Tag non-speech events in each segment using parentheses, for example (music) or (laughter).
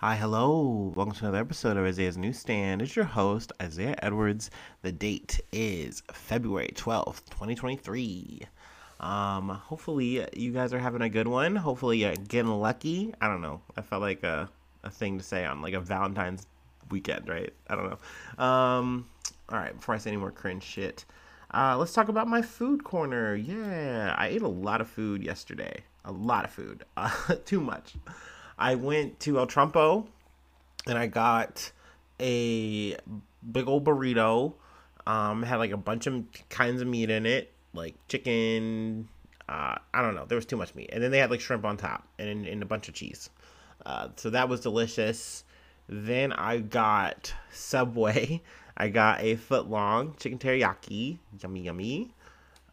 Hi, hello. Welcome to another episode of Isaiah's Newsstand. It's your host, Isaiah Edwards. The date is February 12th, 2023. Um, hopefully you guys are having a good one. Hopefully you're getting lucky. I don't know. I felt like a, a thing to say on like a Valentine's weekend, right? I don't know. Um, all right, before I say any more cringe shit, uh, let's talk about my food corner. Yeah, I ate a lot of food yesterday. A lot of food. Uh, (laughs) too much. I went to El Trumpo and I got a big old burrito. Um, had like a bunch of kinds of meat in it, like chicken. Uh, I don't know. There was too much meat, and then they had like shrimp on top and, and a bunch of cheese. Uh, so that was delicious. Then I got Subway. I got a foot long chicken teriyaki. Yummy, yummy.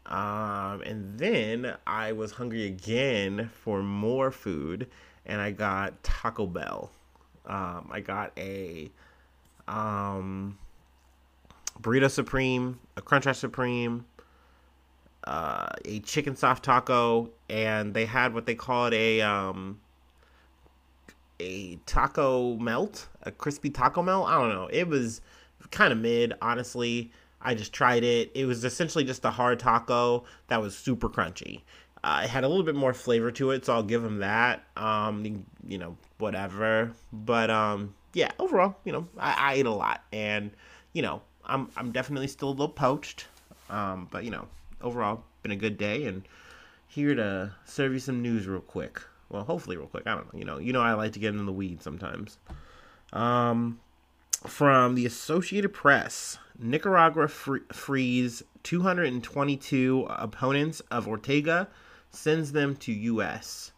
Um, and then I was hungry again for more food and I got Taco Bell. Um, I got a um, burrito supreme, a crunch supreme, uh, a chicken soft taco, and they had what they called a um, a taco melt, a crispy taco melt. I don't know. It was kind of mid, honestly. I just tried it. It was essentially just a hard taco that was super crunchy. Uh, it had a little bit more flavor to it, so I'll give them that. Um, you know, whatever. But um, yeah, overall, you know, I, I ate a lot, and you know, I'm I'm definitely still a little poached. Um, but you know, overall, been a good day, and here to serve you some news real quick. Well, hopefully, real quick. I don't know. You know, you know, I like to get in the weeds sometimes. Um, from the Associated Press, Nicaragua free- frees 222 opponents of Ortega sends them to U.S.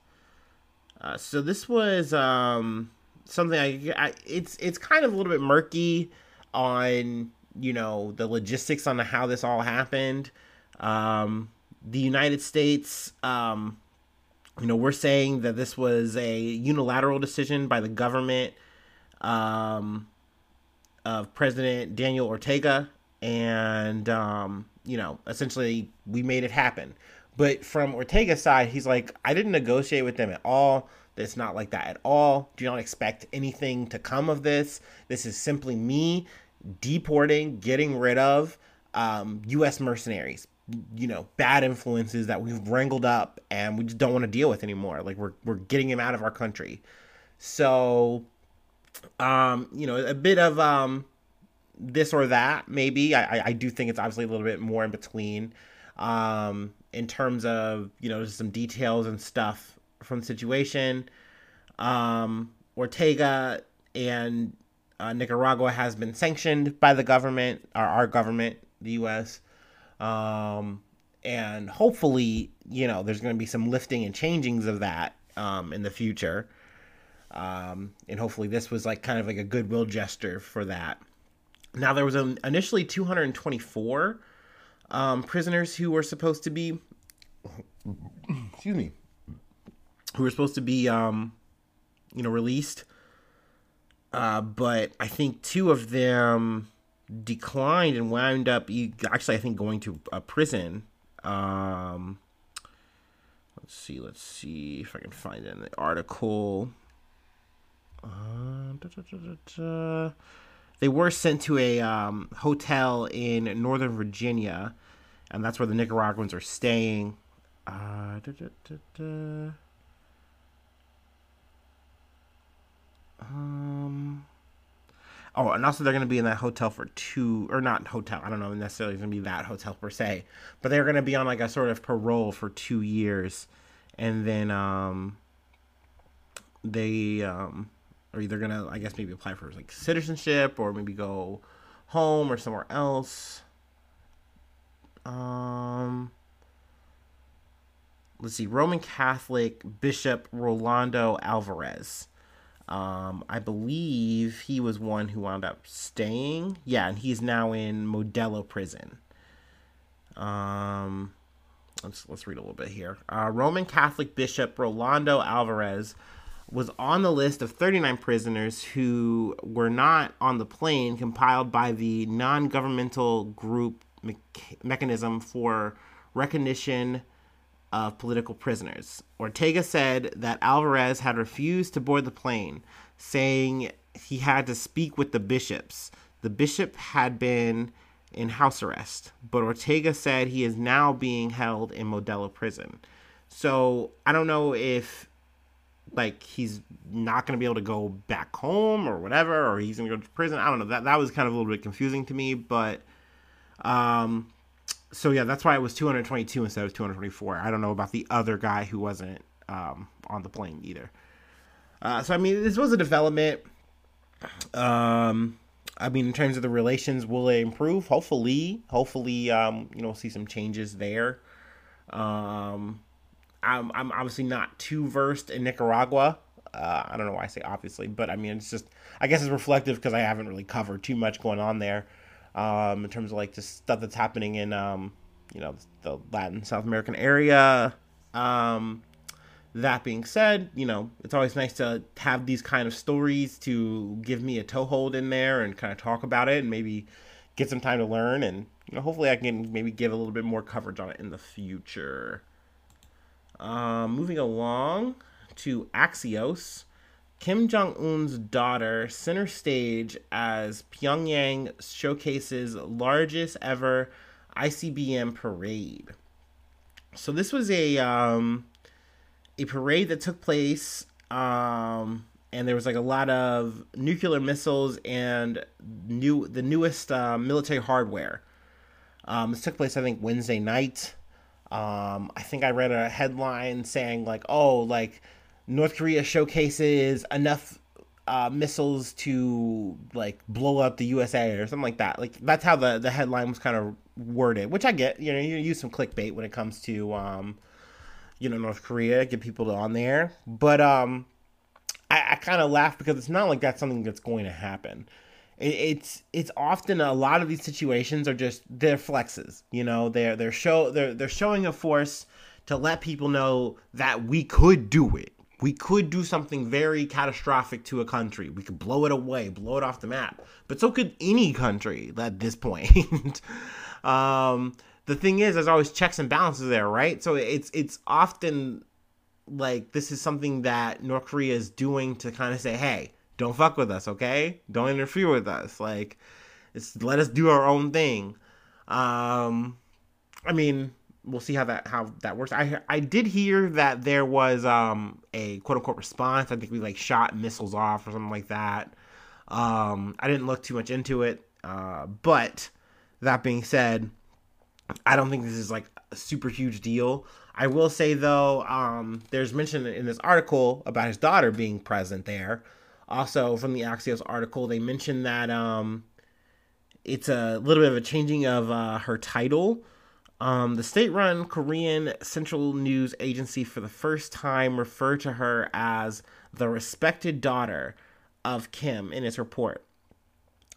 Uh, so this was um, something I, I, it's it's kind of a little bit murky on you know the logistics on how this all happened. Um, the United States, um, you know, we're saying that this was a unilateral decision by the government um, of President Daniel Ortega, and um, you know, essentially we made it happen. But from Ortega's side, he's like, I didn't negotiate with them at all. It's not like that at all. Do not expect anything to come of this. This is simply me deporting, getting rid of um, U.S. mercenaries. You know, bad influences that we've wrangled up and we just don't want to deal with anymore. Like we're we're getting him out of our country. So, um, you know, a bit of um, this or that maybe. I I do think it's obviously a little bit more in between. Um, in terms of you know some details and stuff from the situation. Um, Ortega and uh, Nicaragua has been sanctioned by the government, or our government, the U.S. Um, and hopefully, you know, there's going to be some lifting and changings of that um, in the future. Um, and hopefully, this was like kind of like a goodwill gesture for that. Now, there was an, initially 224 um, prisoners who were supposed to be, excuse me, who were supposed to be, um, you know, released. Uh, but I think two of them declined and wound up actually I think going to a prison. Um, let's see, let's see if I can find it in the article. Uh, they were sent to a um, hotel in Northern Virginia, and that's where the Nicaraguans are staying. Uh, da, da, da, um. Oh, and also they're going to be in that hotel for two, or not hotel. I don't know necessarily going to be that hotel per se, but they're going to be on like a sort of parole for two years, and then um, they um, are either gonna, I guess, maybe apply for like citizenship or maybe go home or somewhere else. Um, let's see, Roman Catholic Bishop Rolando Alvarez. Um, I believe he was one who wound up staying. Yeah, and he's now in Modelo prison. Um, let's let's read a little bit here. Uh, Roman Catholic Bishop Rolando Alvarez was on the list of 39 prisoners who were not on the plane compiled by the non governmental group me- mechanism for recognition of political prisoners. Ortega said that Alvarez had refused to board the plane, saying he had to speak with the bishops. The bishop had been in house arrest, but Ortega said he is now being held in Modelo prison. So I don't know if like he's not going to be able to go back home or whatever, or he's going to go to prison. I don't know. That that was kind of a little bit confusing to me, but um, so yeah, that's why it was 222 instead of 224. I don't know about the other guy who wasn't um on the plane either. Uh, so I mean, this was a development. Um, I mean, in terms of the relations, will it improve? Hopefully, hopefully, um, you know, see some changes there. Um, I'm, I'm obviously not too versed in Nicaragua. Uh, I don't know why I say obviously, but I mean, it's just, I guess it's reflective because I haven't really covered too much going on there um, in terms of like just stuff that's happening in, um, you know, the Latin South American area. Um, that being said, you know, it's always nice to have these kind of stories to give me a toehold in there and kind of talk about it and maybe get some time to learn and you know, hopefully I can maybe give a little bit more coverage on it in the future. Um, moving along to Axios, Kim Jong Un's daughter center stage as Pyongyang showcases largest ever ICBM parade. So this was a um, a parade that took place, um, and there was like a lot of nuclear missiles and new the newest uh, military hardware. Um, this took place, I think, Wednesday night. Um, I think I read a headline saying like, "Oh, like North Korea showcases enough uh, missiles to like blow up the USA or something like that." Like that's how the the headline was kind of worded, which I get. You know, you use some clickbait when it comes to um, you know North Korea, get people on there. But um, I, I kind of laugh because it's not like that's something that's going to happen it's it's often a lot of these situations are just they're flexes you know? They're they're show they're they're showing a force to let people know that we could do it. We could do something very catastrophic to a country. We could blow it away blow it off the map. But so could any country at this point. (laughs) Um the thing is there's always checks and balances there right? So it's it's often like this is something that north korea is doing to kind of say hey don't fuck with us, okay? Don't interfere with us. Like, let us do our own thing. Um, I mean, we'll see how that how that works. I I did hear that there was um a quote unquote response. I think we like shot missiles off or something like that. Um, I didn't look too much into it. Uh, but that being said, I don't think this is like a super huge deal. I will say though, um, there's mention in this article about his daughter being present there. Also, from the Axios article, they mentioned that um, it's a little bit of a changing of uh, her title. Um, the state run Korean Central News Agency, for the first time, referred to her as the respected daughter of Kim in its report,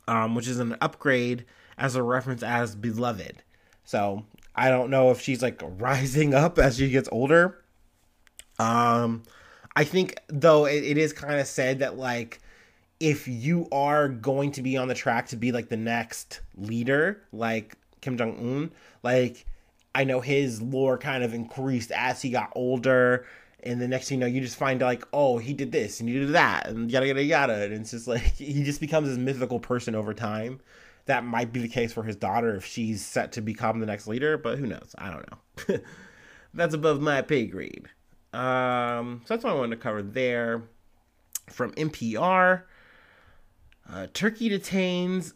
um, which is an upgrade as a reference as beloved. So I don't know if she's like rising up as she gets older. Um, I think though it, it is kind of said that like if you are going to be on the track to be like the next leader, like Kim Jong Un, like I know his lore kind of increased as he got older. And the next thing you know, you just find like, oh, he did this and he did that and yada yada yada. And it's just like (laughs) he just becomes this mythical person over time. That might be the case for his daughter if she's set to become the next leader, but who knows? I don't know. (laughs) That's above my pay grade. Um, so that's what I wanted to cover there. From NPR, uh, Turkey detains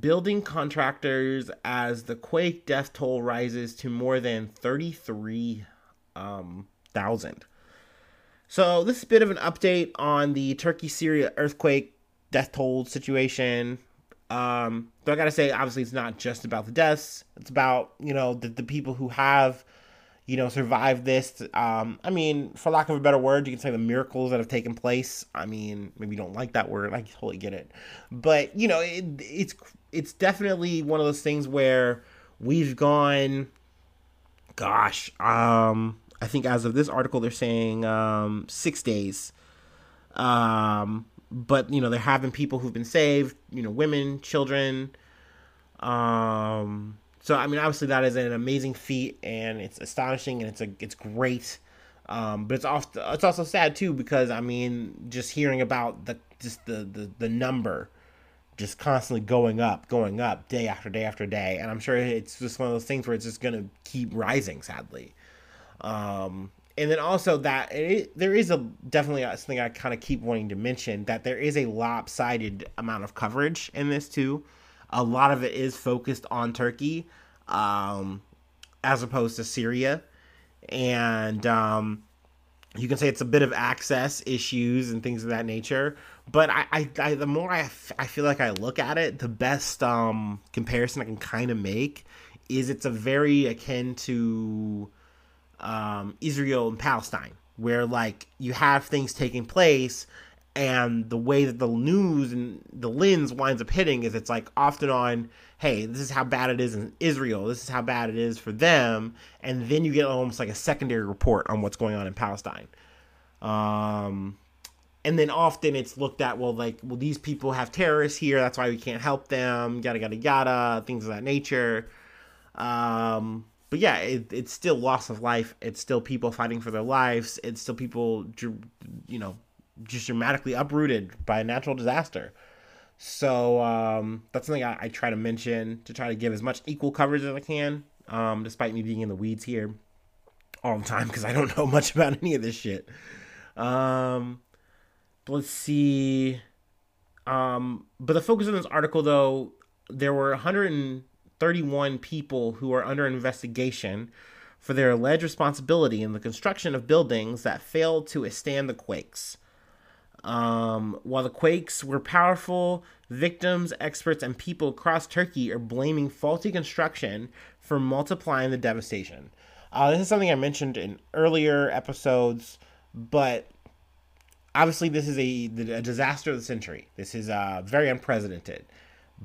building contractors as the quake death toll rises to more than 33,000. Um, so this is a bit of an update on the Turkey Syria earthquake death toll situation. Um, I gotta say, obviously, it's not just about the deaths. It's about you know the, the people who have you know, survive this. Um, I mean, for lack of a better word, you can say the miracles that have taken place. I mean, maybe you don't like that word. I totally get it, but you know, it, it's it's definitely one of those things where we've gone. Gosh, um, I think as of this article, they're saying um, six days. Um, but you know, there have been people who've been saved. You know, women, children. Um, so I mean, obviously that is an amazing feat, and it's astonishing, and it's a it's great. Um, but it's off. It's also sad too because I mean, just hearing about the just the the, the number just constantly going up, going up day after day after day. And I'm sure it's just one of those things where it's just to keep rising, sadly. Um, and then also that it, there is a definitely something I kind of keep wanting to mention that there is a lopsided amount of coverage in this too. A lot of it is focused on Turkey, um, as opposed to Syria, and um, you can say it's a bit of access issues and things of that nature. But I, I, I the more I, f- I feel like I look at it, the best um, comparison I can kind of make is it's a very akin to um, Israel and Palestine, where like you have things taking place, and the way that the news and the lens winds up hitting is it's like often on, hey, this is how bad it is in Israel, this is how bad it is for them, and then you get almost like a secondary report on what's going on in Palestine. Um, and then often it's looked at well like well these people have terrorists here. That's why we can't help them yada yada yada things of that nature. Um but yeah it, it's still loss of life. It's still people fighting for their lives. It's still people you know just dramatically uprooted by a natural disaster so um that's something I, I try to mention to try to give as much equal coverage as i can um despite me being in the weeds here all the time because i don't (laughs) know much about any of this shit um let's see. Um, but the focus of this article, though, there were 131 people who are under investigation for their alleged responsibility in the construction of buildings that failed to withstand the quakes. Um, while the quakes were powerful, victims, experts, and people across Turkey are blaming faulty construction for multiplying the devastation. Uh, this is something I mentioned in earlier episodes, but obviously this is a, a disaster of the century. This is uh, very unprecedented,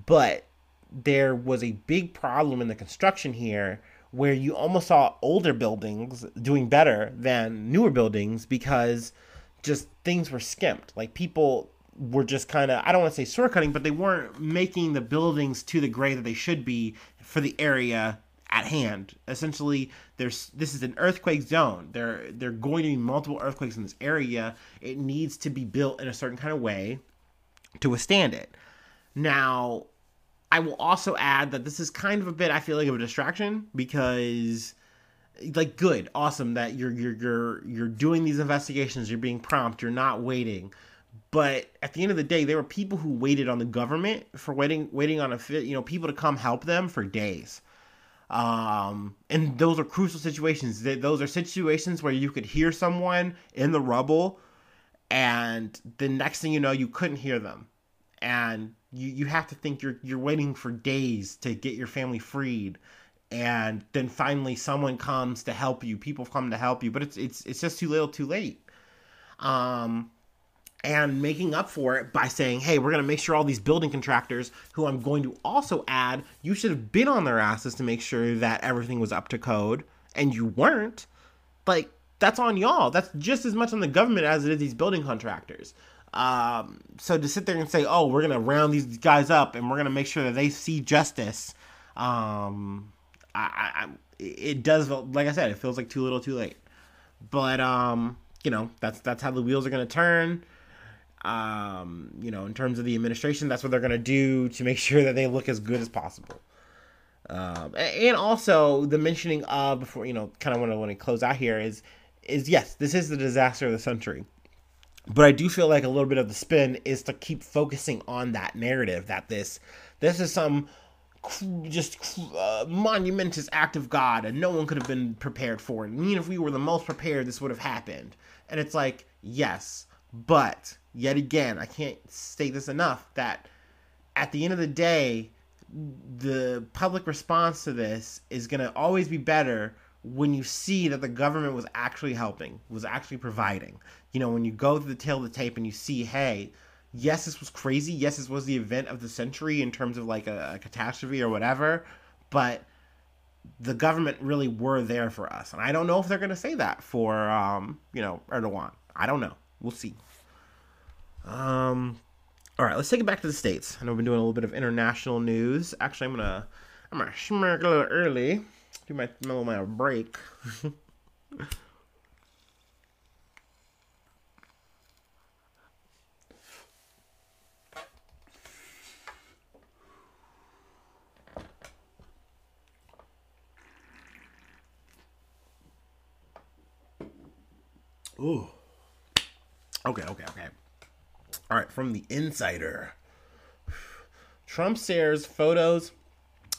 but there was a big problem in the construction here where you almost saw older buildings doing better than newer buildings because just things were skimped. Like people were just kind of I don't want to say shortcutting, but they weren't making the buildings to the grade that they should be for the area at hand. Essentially, there's this is an earthquake zone. There there are going to be multiple earthquakes in this area. It needs to be built in a certain kind of way to withstand it. Now, I will also add that this is kind of a bit I feel like of a distraction because like good, awesome that you're you're you're you're doing these investigations, you're being prompt, you're not waiting. But at the end of the day, there were people who waited on the government for waiting waiting on a fit, you know people to come help them for days um, and those are crucial situations. Those are situations where you could hear someone in the rubble, and the next thing you know, you couldn't hear them, and you you have to think you're you're waiting for days to get your family freed, and then finally someone comes to help you. People come to help you, but it's it's it's just too little, too late. Um, and making up for it by saying, hey, we're going to make sure all these building contractors, who I'm going to also add, you should have been on their asses to make sure that everything was up to code, and you weren't. Like, that's on y'all. That's just as much on the government as it is these building contractors. Um, so to sit there and say, oh, we're going to round these guys up and we're going to make sure that they see justice, um, I, I, it does, like I said, it feels like too little too late. But, um, you know, that's, that's how the wheels are going to turn um, you know, in terms of the administration, that's what they're going to do to make (laughs) sure that they look as good as possible. Um, and also the mentioning of before, you know, kind of want to want to close out here is, is yes, this is the disaster of the century, but I do feel like a little bit of the spin is to keep focusing on that narrative that this, this is some just uh, monumentous act of God and no one could have been prepared for it. I mean, if we were the most prepared, this would have happened. And it's like, yes, but yet again, I can't state this enough that at the end of the day, the public response to this is going to always be better when you see that the government was actually helping, was actually providing. You know, when you go to the tail of the tape and you see, hey, yes, this was crazy. Yes, this was the event of the century in terms of like a, a catastrophe or whatever, but the government really were there for us. And I don't know if they're going to say that for, um, you know, Erdogan. I don't know. We'll see. Um, all right, let's take it back to the states. I know we've been doing a little bit of international news. Actually, I'm gonna I'm gonna smirk a little early. Do my little my break. (laughs) Ooh. Okay, okay, okay. All right, from the insider. Trump shares photos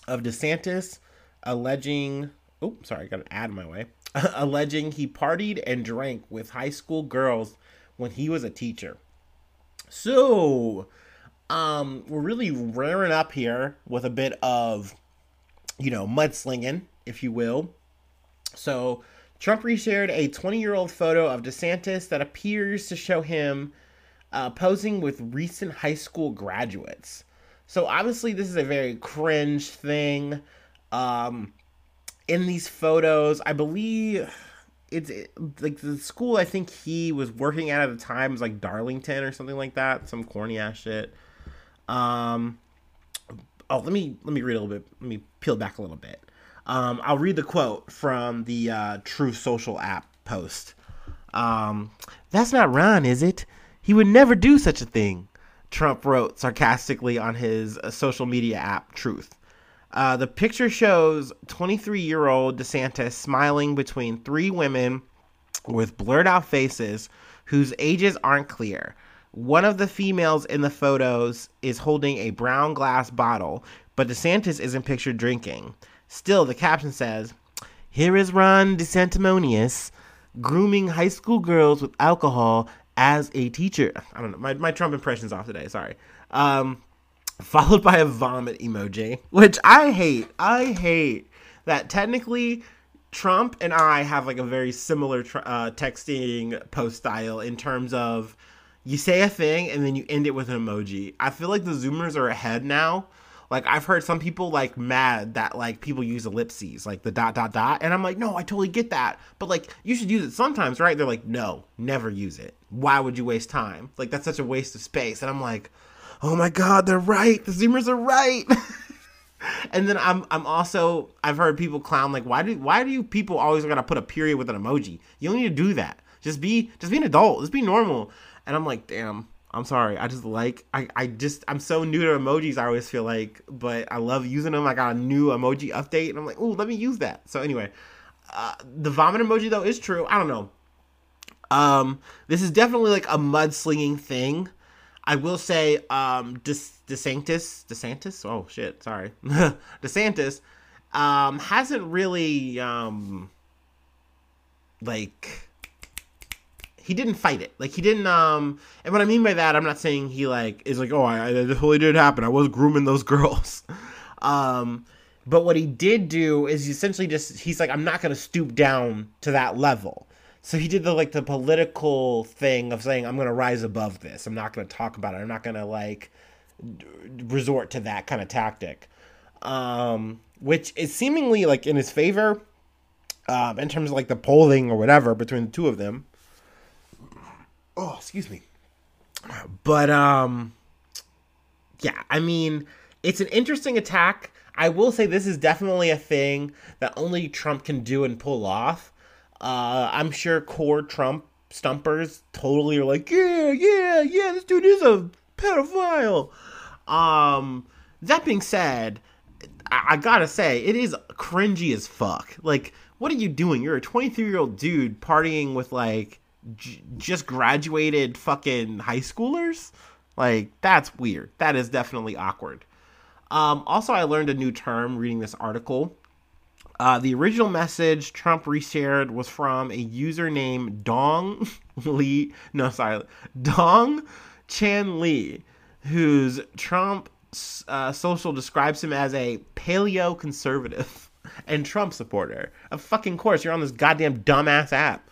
of DeSantis alleging. Oh, sorry, I got an ad in my way. (laughs) alleging he partied and drank with high school girls when he was a teacher. So, um, we're really rearing up here with a bit of, you know, mudslinging, if you will. So, Trump reshared a 20 year old photo of DeSantis that appears to show him uh, posing with recent high school graduates. So obviously, this is a very cringe thing. Um, in these photos, I believe it's it, like the school I think he was working at at the time was like Darlington or something like that, some corny ass shit. Um, oh, let me let me read a little bit. Let me peel back a little bit. Um, I'll read the quote from the uh, Truth Social app post. Um, That's not Ron, is it? He would never do such a thing, Trump wrote sarcastically on his uh, social media app, Truth. Uh, the picture shows 23 year old DeSantis smiling between three women with blurred out faces whose ages aren't clear. One of the females in the photos is holding a brown glass bottle, but DeSantis isn't pictured drinking. Still, the caption says, Here is Ron DeSantimonious grooming high school girls with alcohol as a teacher. I don't know. My, my Trump impression's off today. Sorry. Um, followed by a vomit emoji, which I hate. I hate that technically Trump and I have like a very similar uh, texting post style in terms of you say a thing and then you end it with an emoji. I feel like the Zoomers are ahead now like I've heard some people like mad that like people use ellipses, like the dot dot dot, and I'm like, no, I totally get that, but like you should use it sometimes, right? They're like, no, never use it. Why would you waste time? Like that's such a waste of space. And I'm like, oh my god, they're right. The Zoomers are right. (laughs) and then I'm I'm also I've heard people clown like, why do why do you people always gotta put a period with an emoji? You don't need to do that. Just be just be an adult. Just be normal. And I'm like, damn I'm sorry. I just like I, I just I'm so new to emojis. I always feel like, but I love using them. I got a new emoji update, and I'm like, oh, let me use that. So anyway, uh, the vomit emoji though is true. I don't know. Um, this is definitely like a mudslinging thing. I will say, um, De- DeSantis, DeSantis. Oh shit, sorry, (laughs) DeSantis, um, hasn't really um, like he didn't fight it. Like he didn't. Um, and what I mean by that, I'm not saying he like is like, oh, I, I this totally did happen. I was grooming those (laughs) girls. um, but what he did do is he essentially just he's like, I'm not gonna stoop down to that level. So he did the like the political thing of saying, I'm gonna rise above this. I'm not gonna talk about it. I'm not gonna like resort to that kind of tactic. Um, which is seemingly like in his favor. Um, in terms of like the polling or whatever between the two of them oh, excuse me. But um yeah, I mean, it's an interesting attack. I will say this is definitely a thing that only Trump can do and pull off. Uh, I'm sure core Trump stumpers totally are like, yeah, yeah, yeah, this dude is a pedophile. Um, that being said, I, I gotta say, it is cringy as fuck. Like, what are you doing? You're a 23 year old dude partying with like j- just graduated fucking high schoolers. Like that's weird. That is definitely awkward. Um, also, I learned a new term reading this article. Uh, the original message Trump reshared was from a user named Dong (laughs) Lee. No, sorry, Dong Chan Lee, whose Trump uh, social describes him as a paleo conservative (laughs) and Trump supporter. Of fucking course, you're on this goddamn dumbass app.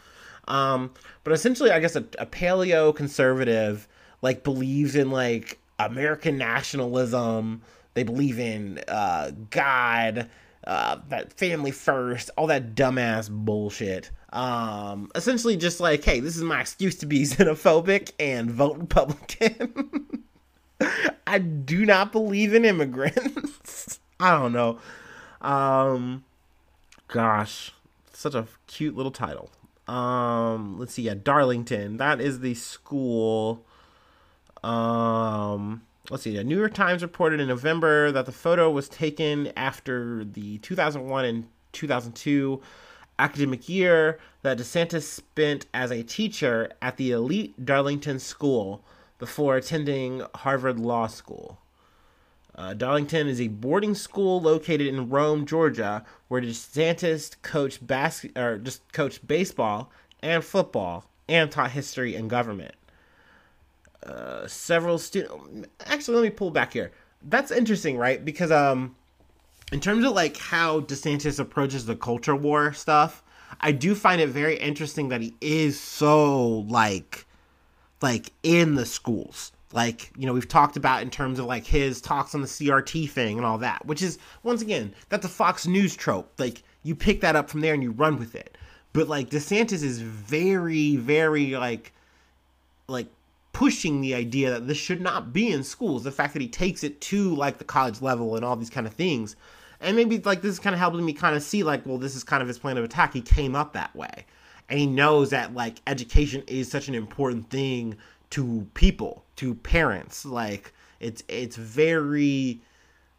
Um, but essentially, I guess a, a paleo conservative like believes in like American nationalism. They believe in uh, God, uh, that family first, all that dumbass bullshit. Um, essentially, just like, hey, this is my excuse to be (laughs) xenophobic and vote Republican. (laughs) I do not believe in immigrants. (laughs) I don't know. Um, gosh, such a cute little title. Um, let's see. Yeah, Darlington. That is the school. Um, let's see. The New York Times reported in November that the photo was taken after the 2001 and 2002 academic year that DeSantis spent as a teacher at the elite Darlington School before attending Harvard Law School. Uh, Darlington is a boarding school located in Rome, Georgia, where DeSantis coached bas- or just coached baseball and football and taught history and government. Uh, several students. Actually, let me pull back here. That's interesting, right? Because um, in terms of like how DeSantis approaches the culture war stuff, I do find it very interesting that he is so like, like in the schools like you know we've talked about in terms of like his talks on the CRT thing and all that, which is once again that's a Fox News trope. Like you pick that up from there and you run with it. But like DeSantis is very, very like like pushing the idea that this should not be in schools. The fact that he takes it to like the college level and all these kind of things. And maybe like this is kind of helping me kind of see like, well, this is kind of his plan of attack. He came up that way. And he knows that like education is such an important thing to people, to parents. Like it's it's very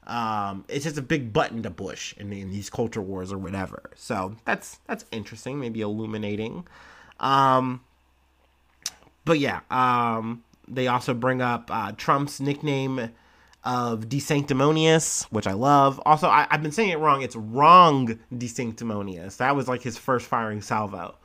um, it's just a big button to push in, in these culture wars or whatever. So that's that's interesting, maybe illuminating. Um, but yeah, um, they also bring up uh, Trump's nickname of DeSanctimonious, which I love. Also, I, have been saying it wrong. It's wrong DeSanctimonious. That was like his first firing salvo.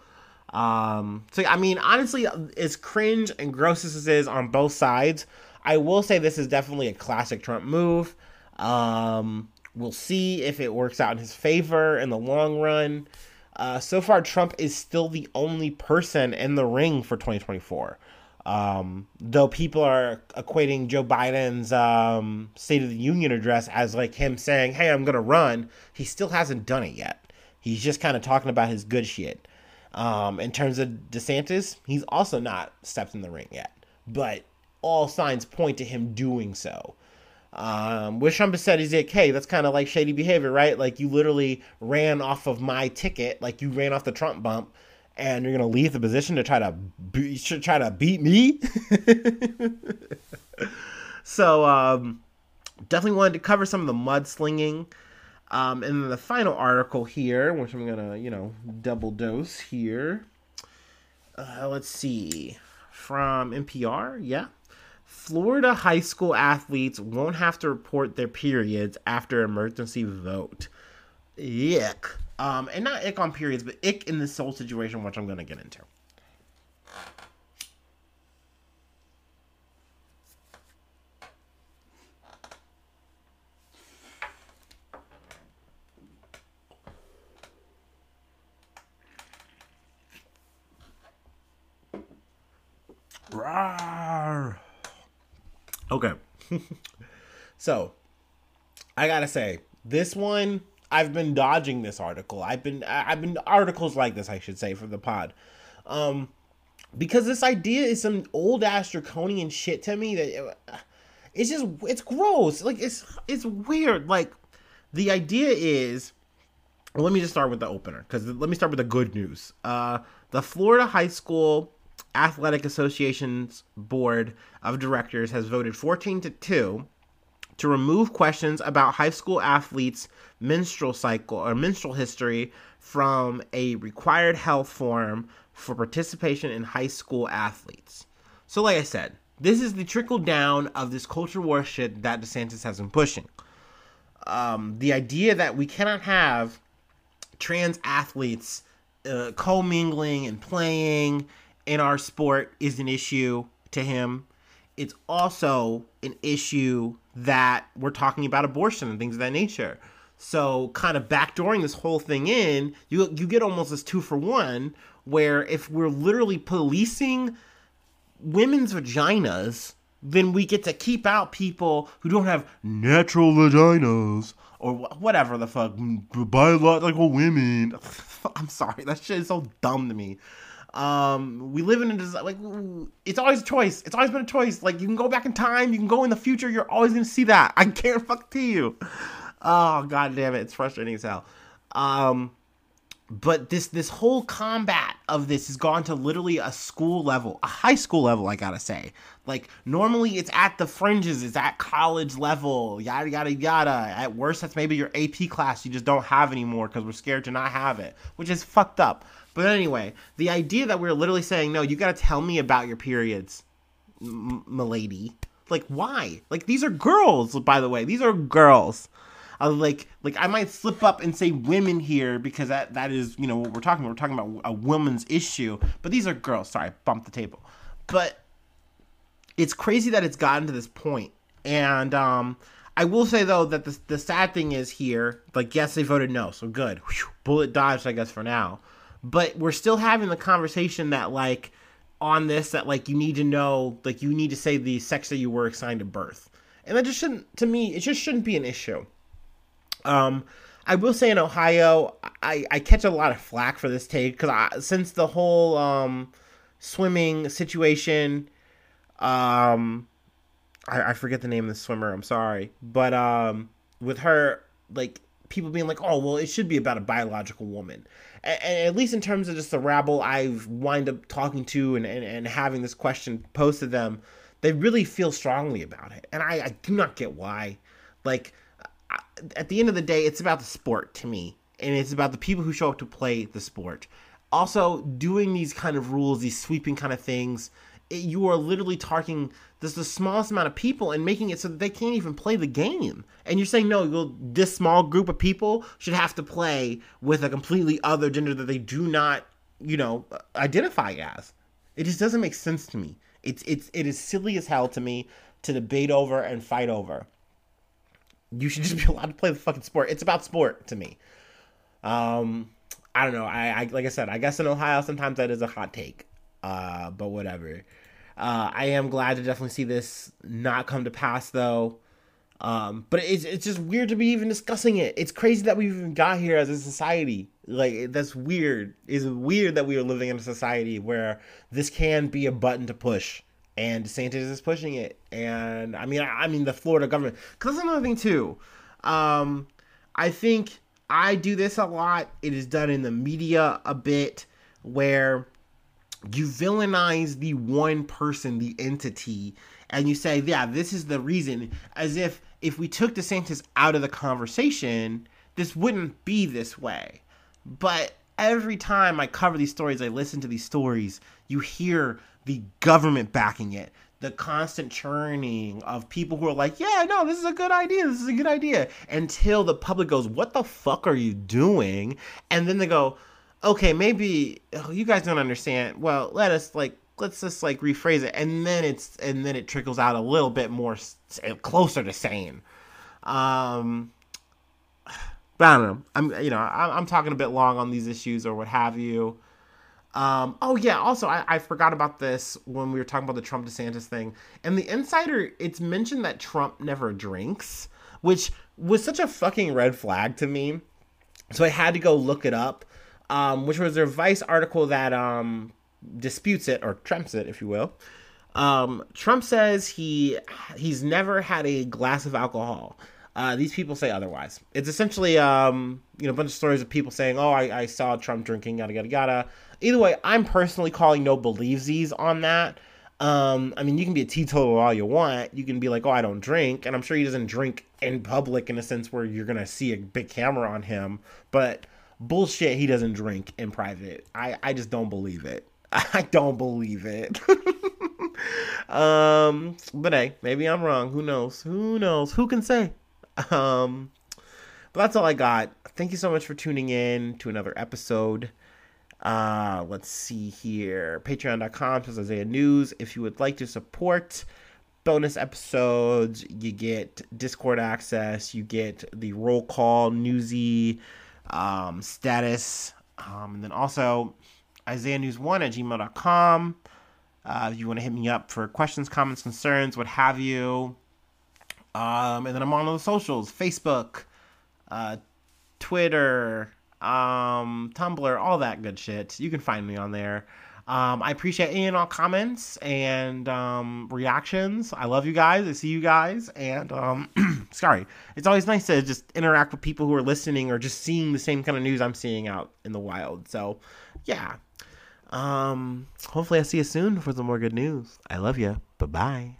Um, so I mean, honestly, as cringe and gross as this is on both sides, I will say this is definitely a classic Trump move. Um, we'll see if it works out in his favor in the long run. Uh, so far, Trump is still the only person in the ring for 2024. Um, though people are equating Joe Biden's um, State of the Union address as like him saying, "Hey, I'm gonna run," he still hasn't done it yet. He's just kind of talking about his good shit. Um, in terms of DeSantis, he's also not stepped in the ring yet, but all signs point to him doing so. Um, which Trump has said he's like, hey, that's kind of like shady behavior, right? Like you literally ran off of my ticket, like you ran off the Trump bump, and you're gonna leave the position to try to be, try to beat me. (laughs) so um, definitely wanted to cover some of the mudslinging. Um, and then the final article here, which I'm gonna, you know, double dose here. Uh, let's see, from NPR, yeah. Florida high school athletes won't have to report their periods after emergency vote. Ick. Um, and not ick on periods, but ick in this whole situation, which I'm gonna get into. Okay. (laughs) so, I gotta say, this one I've been dodging this article. I've been I've been articles like this, I should say, for the pod. Um, because this idea is some old ass draconian shit to me that it's just it's gross. Like it's it's weird. Like the idea is let me just start with the opener because let me start with the good news. Uh, the Florida High School Athletic Association's board of directors has voted 14 to 2 to remove questions about high school athletes' menstrual cycle or menstrual history from a required health form for participation in high school athletes. So, like I said, this is the trickle down of this culture war shit that DeSantis has been pushing. Um, the idea that we cannot have trans athletes uh, commingling and playing in our sport is an issue to him. It's also an issue that we're talking about abortion and things of that nature. So, kind of backdooring this whole thing in, you you get almost this two for one, where if we're literally policing women's vaginas, then we get to keep out people who don't have natural vaginas or whatever the fuck biological women. (laughs) I'm sorry, that shit is so dumb to me. Um, we live in a like it's always a choice. It's always been a choice. Like you can go back in time, you can go in the future. You're always gonna see that. (laughs) I can't fuck to you. Oh god damn it, it's frustrating as hell. Um but this this whole combat of this has gone to literally a school level, a high school level, I gotta say. Like normally it's at the fringes, it's at college level, yada yada yada. At worst, that's maybe your AP class you just don't have anymore because we're scared to not have it, which is fucked up. But anyway, the idea that we're literally saying, no, you gotta tell me about your periods, m- milady. Like why? Like these are girls, by the way. These are girls. Like, like I might slip up and say women here because that that is you know what we're talking. About. We're talking about a woman's issue, but these are girls. Sorry, I bumped the table. But it's crazy that it's gotten to this point. And um, I will say though that the the sad thing is here, like yes, they voted no, so good. Whew, bullet dodged, I guess, for now. But we're still having the conversation that like on this that like you need to know like you need to say the sex that you were assigned at birth. And that just shouldn't to me, it just shouldn't be an issue. Um, I will say in Ohio, I, I catch a lot of flack for this take because since the whole um, swimming situation, um, I, I forget the name of the swimmer. I'm sorry, but um, with her, like people being like, "Oh, well, it should be about a biological woman," and, at least in terms of just the rabble I've wind up talking to and, and, and having this question posed to them, they really feel strongly about it, and I, I do not get why. Like at the end of the day, it's about the sport to me, and it's about the people who show up to play the sport. Also, doing these kind of rules, these sweeping kind of things, you are literally targeting this the smallest amount of people and making it so that they can't even play the game. And you're saying no, this small group of people should have to play with a completely other gender that they do not, you know, identify as. It just doesn't make sense to me. It's it's it is silly as hell to me to debate over and fight over you should just be allowed to play the fucking sport. It's about sport to me. Um, I don't know. I, I like I said, I guess in Ohio sometimes that is a hot take. Uh, but whatever. Uh, I am glad to definitely see this not come to pass though. Um, but it's it's just weird to be even discussing it. It's crazy that we even got here as a society. Like that's weird. It's weird that we are living in a society where this can be a button to push and DeSantis is pushing it. And I mean, I, I mean the Florida government. Because that's another thing too. Um, I think I do this a lot. It is done in the media a bit, where you villainize the one person, the entity, and you say, "Yeah, this is the reason," as if if we took DeSantis out of the conversation, this wouldn't be this way. But every time I cover these stories, I listen to these stories, you hear the government backing it, the constant churning of people who are like, yeah, no, this is a good idea. This is a good idea. Until the public goes, what the fuck are you doing? And then they go, okay, maybe oh, you guys don't understand. Well, let us like let's just like rephrase it, and then it's and then it trickles out a little bit more closer to sane. Um, but I don't know. I'm you know I'm, I'm talking a bit long on these issues or what have you. Um, oh yeah, also I, I forgot about this when we were talking about the Trump DeSantis thing. And the insider, it's mentioned that Trump never drinks, which was such a fucking red flag to me. So I had to go look it up. Um, which was their Vice article that um disputes it or trumps it, if you will. Um, Trump says he he's never had a glass of alcohol. Uh, these people say otherwise. It's essentially um, you know a bunch of stories of people saying, "Oh, I, I saw Trump drinking," yada yada yada. Either way, I'm personally calling no these on that. Um, I mean, you can be a teetotaler all you want. You can be like, "Oh, I don't drink," and I'm sure he doesn't drink in public in a sense where you're gonna see a big camera on him. But bullshit, he doesn't drink in private. I I just don't believe it. (laughs) I don't believe it. (laughs) um, but hey, maybe I'm wrong. Who knows? Who knows? Who can say? Um, but that's all I got. Thank you so much for tuning in to another episode. Uh, let's see here. Patreon.com says Isaiah News. If you would like to support bonus episodes, you get Discord access, you get the roll call, newsy um, status, um, and then also Isaiah News 1 at gmail.com. Uh, if you want to hit me up for questions, comments, concerns, what have you. Um, and then I'm on all the socials Facebook, uh, Twitter, um, Tumblr, all that good shit. You can find me on there. Um, I appreciate any and all comments and um, reactions. I love you guys. I see you guys. And um, (clears throat) sorry, it's always nice to just interact with people who are listening or just seeing the same kind of news I'm seeing out in the wild. So, yeah. Um, hopefully, I see you soon for some more good news. I love you. Bye bye.